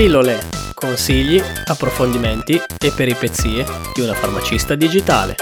Pillole, consigli, approfondimenti e peripezie di una farmacista digitale.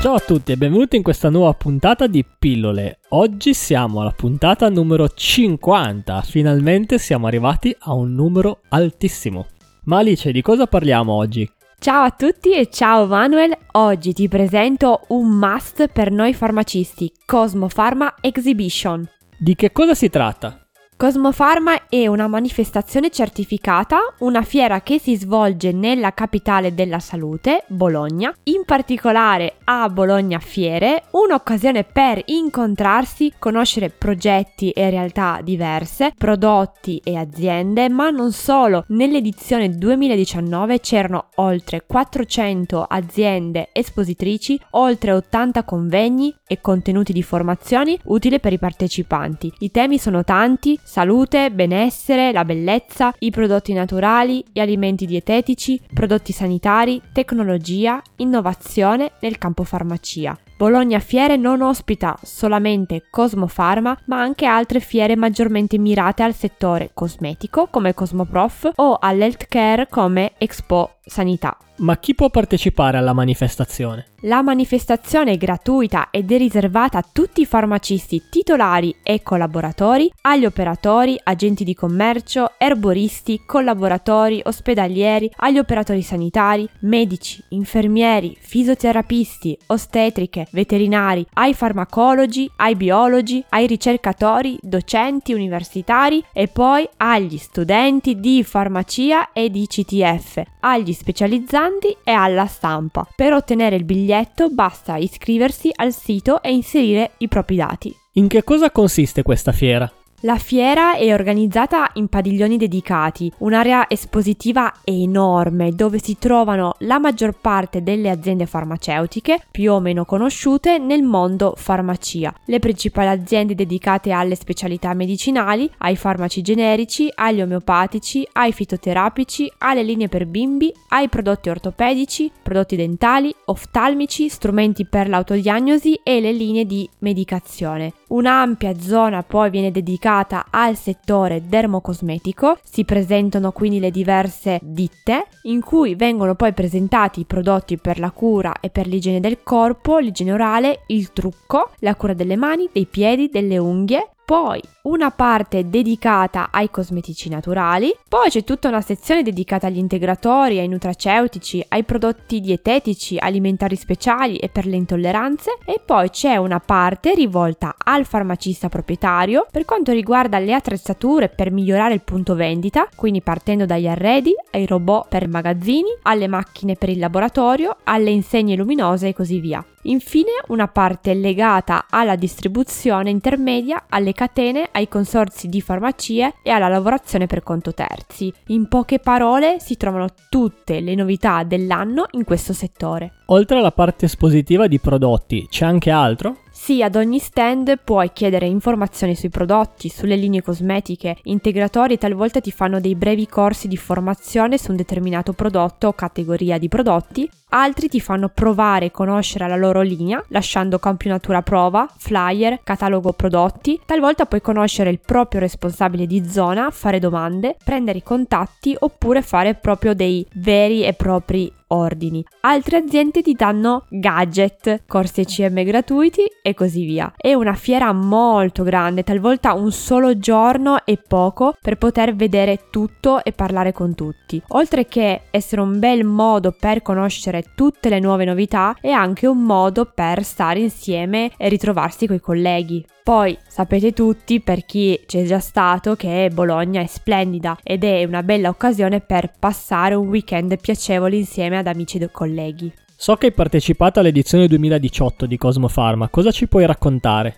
Ciao a tutti e benvenuti in questa nuova puntata di Pillole. Oggi siamo alla puntata numero 50. Finalmente siamo arrivati a un numero altissimo. Ma Alice, di cosa parliamo oggi? Ciao a tutti e ciao Manuel, oggi ti presento un must per noi farmacisti, Cosmo Pharma Exhibition. Di che cosa si tratta? Cosmofarma è una manifestazione certificata, una fiera che si svolge nella capitale della salute, Bologna, in particolare a Bologna Fiere, un'occasione per incontrarsi, conoscere progetti e realtà diverse, prodotti e aziende, ma non solo. Nell'edizione 2019 c'erano oltre 400 aziende espositrici, oltre 80 convegni e contenuti di formazioni utili per i partecipanti. I temi sono tanti, salute, benessere, la bellezza, i prodotti naturali, gli alimenti dietetici, prodotti sanitari, tecnologia, innovazione nel campo farmacia. Bologna Fiere non ospita solamente Cosmofarma, ma anche altre fiere maggiormente mirate al settore cosmetico come Cosmoprof o all'healthcare come Expo Sanità. Ma chi può partecipare alla manifestazione? La manifestazione è gratuita ed è riservata a tutti i farmacisti titolari e collaboratori, agli operatori, agenti di commercio, erboristi, collaboratori, ospedalieri, agli operatori sanitari, medici, infermieri, fisioterapisti, ostetriche, veterinari, ai farmacologi, ai biologi, ai ricercatori, docenti universitari e poi agli studenti di farmacia e di CTF, agli specializzanti e alla stampa. Per ottenere il biglietto basta iscriversi al sito e inserire i propri dati. In che cosa consiste questa fiera? La fiera è organizzata in padiglioni dedicati, un'area espositiva enorme dove si trovano la maggior parte delle aziende farmaceutiche più o meno conosciute nel mondo farmacia. Le principali aziende dedicate alle specialità medicinali, ai farmaci generici, agli omeopatici, ai fitoterapici, alle linee per bimbi, ai prodotti ortopedici, prodotti dentali, oftalmici, strumenti per l'autodiagnosi e le linee di medicazione. Un'ampia zona poi viene dedicata al settore dermocosmetico, si presentano quindi le diverse ditte in cui vengono poi presentati i prodotti per la cura e per l'igiene del corpo, l'igiene orale, il trucco, la cura delle mani, dei piedi, delle unghie, poi una parte dedicata ai cosmetici naturali, poi c'è tutta una sezione dedicata agli integratori, ai nutraceutici, ai prodotti dietetici, alimentari speciali e per le intolleranze e poi c'è una parte rivolta al farmacista proprietario per quanto riguarda le attrezzature per migliorare il punto vendita, quindi partendo dagli arredi, ai robot per magazzini, alle macchine per il laboratorio, alle insegne luminose e così via. Infine una parte legata alla distribuzione intermedia, alle catene, ai consorzi di farmacie e alla lavorazione per conto terzi. In poche parole si trovano tutte le novità dell'anno in questo settore. Oltre alla parte espositiva di prodotti, c'è anche altro? Sì, ad ogni stand puoi chiedere informazioni sui prodotti, sulle linee cosmetiche, integratori e talvolta ti fanno dei brevi corsi di formazione su un determinato prodotto o categoria di prodotti, altri ti fanno provare e conoscere la loro linea, lasciando campionatura prova, flyer, catalogo prodotti, talvolta puoi conoscere il proprio responsabile di zona, fare domande, prendere i contatti oppure fare proprio dei veri e propri ordini. Altre aziende ti danno gadget, corsi ECM gratuiti e così via. È una fiera molto grande, talvolta un solo giorno è poco per poter vedere tutto e parlare con tutti. Oltre che essere un bel modo per conoscere tutte le nuove novità, è anche un modo per stare insieme e ritrovarsi coi colleghi. Poi sapete tutti, per chi c'è già stato, che Bologna è splendida ed è una bella occasione per passare un weekend piacevole insieme ad amici e colleghi. So che hai partecipato all'edizione 2018 di Cosmo Pharma, cosa ci puoi raccontare?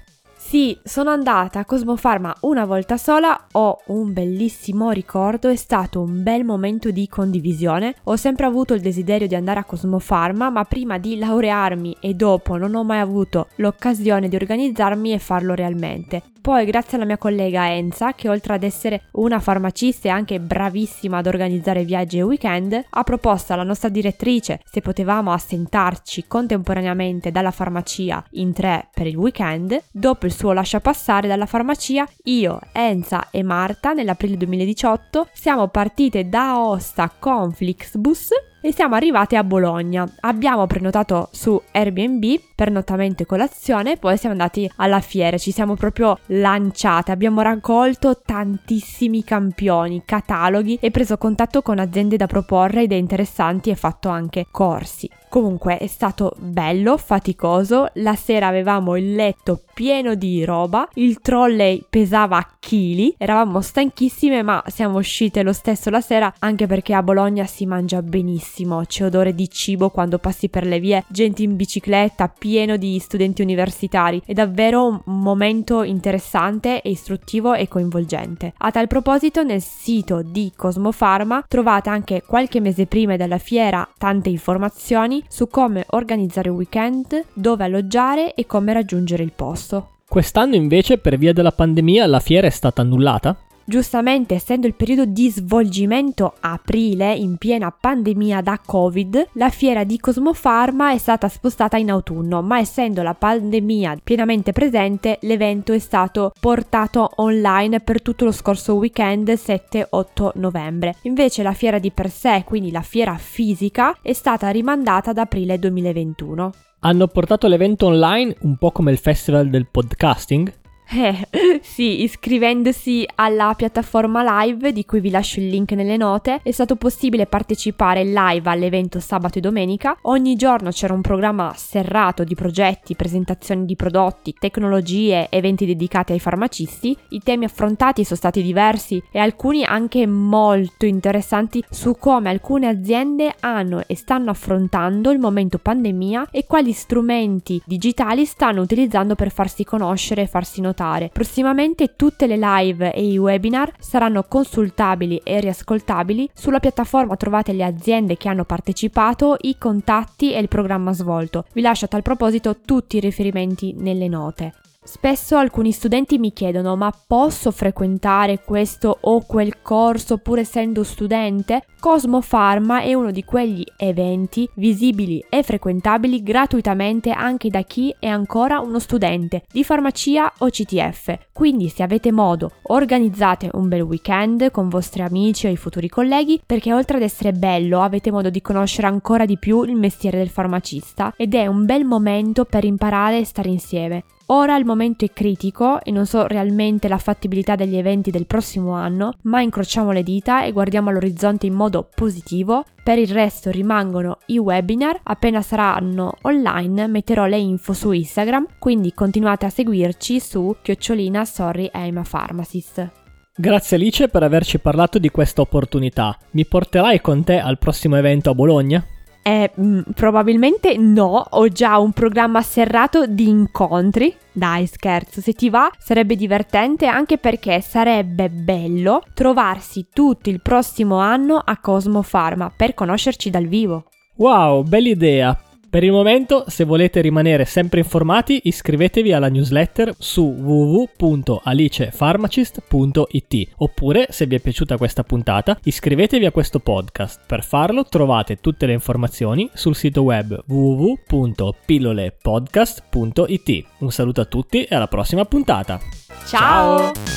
Sì, sono andata a Cosmofarma una volta sola, ho un bellissimo ricordo, è stato un bel momento di condivisione. Ho sempre avuto il desiderio di andare a Cosmofarma, ma prima di laurearmi e dopo non ho mai avuto l'occasione di organizzarmi e farlo realmente. Poi grazie alla mia collega Enza, che oltre ad essere una farmacista e anche bravissima ad organizzare viaggi e weekend, ha proposto alla nostra direttrice se potevamo assentarci contemporaneamente dalla farmacia in tre per il weekend. Dopo il suo lascia passare dalla farmacia, io, Enza e Marta nell'aprile 2018 siamo partite da Aosta con Flixbus e siamo arrivati a Bologna. Abbiamo prenotato su Airbnb pernottamento e colazione, poi siamo andati alla fiera, ci siamo proprio lanciate, abbiamo raccolto tantissimi campioni, cataloghi e preso contatto con aziende da proporre, idee interessanti e fatto anche corsi. Comunque è stato bello, faticoso, la sera avevamo il letto pieno di roba, il trolley pesava chili, eravamo stanchissime ma siamo uscite lo stesso la sera anche perché a Bologna si mangia benissimo, c'è odore di cibo quando passi per le vie, gente in bicicletta, pieno di studenti universitari, è davvero un momento interessante e istruttivo e coinvolgente. A tal proposito nel sito di Cosmofarma trovate anche qualche mese prima della fiera tante informazioni su come organizzare il weekend, dove alloggiare e come raggiungere il posto. Quest'anno invece per via della pandemia la fiera è stata annullata? Giustamente, essendo il periodo di svolgimento aprile in piena pandemia da Covid, la fiera di Cosmofarma è stata spostata in autunno, ma essendo la pandemia pienamente presente, l'evento è stato portato online per tutto lo scorso weekend 7-8 novembre. Invece la fiera di per sé, quindi la fiera fisica, è stata rimandata ad aprile 2021. Hanno portato l'evento online un po' come il festival del podcasting? Eh, sì, iscrivendosi alla piattaforma live, di cui vi lascio il link nelle note, è stato possibile partecipare live all'evento sabato e domenica. Ogni giorno c'era un programma serrato di progetti, presentazioni di prodotti, tecnologie, eventi dedicati ai farmacisti. I temi affrontati sono stati diversi e alcuni anche molto interessanti su come alcune aziende hanno e stanno affrontando il momento pandemia e quali strumenti digitali stanno utilizzando per farsi conoscere e farsi notare notare. Prossimamente tutte le live e i webinar saranno consultabili e riascoltabili. Sulla piattaforma trovate le aziende che hanno partecipato, i contatti e il programma svolto. Vi lascio a tal proposito tutti i riferimenti nelle note. Spesso alcuni studenti mi chiedono ma posso frequentare questo o quel corso pur essendo studente? Cosmo Pharma è uno di quegli eventi visibili e frequentabili gratuitamente anche da chi è ancora uno studente di farmacia o CTF. Quindi se avete modo organizzate un bel weekend con vostri amici o i futuri colleghi perché oltre ad essere bello avete modo di conoscere ancora di più il mestiere del farmacista ed è un bel momento per imparare e stare insieme. Ora il momento è critico e non so realmente la fattibilità degli eventi del prossimo anno, ma incrociamo le dita e guardiamo all'orizzonte in modo positivo. Per il resto rimangono i webinar, appena saranno online metterò le info su Instagram, quindi continuate a seguirci su chiocciolina sorry I'm a pharmacist. Grazie Alice per averci parlato di questa opportunità. Mi porterai con te al prossimo evento a Bologna? Eh, mm, probabilmente no, ho già un programma serrato di incontri. Dai, scherzo, se ti va sarebbe divertente anche perché sarebbe bello trovarsi tutto il prossimo anno a Cosmo Pharma per conoscerci dal vivo. Wow, bella idea! Per il momento, se volete rimanere sempre informati, iscrivetevi alla newsletter su www.alicefarmacist.it oppure, se vi è piaciuta questa puntata, iscrivetevi a questo podcast. Per farlo trovate tutte le informazioni sul sito web www.pillolepodcast.it. Un saluto a tutti e alla prossima puntata. Ciao!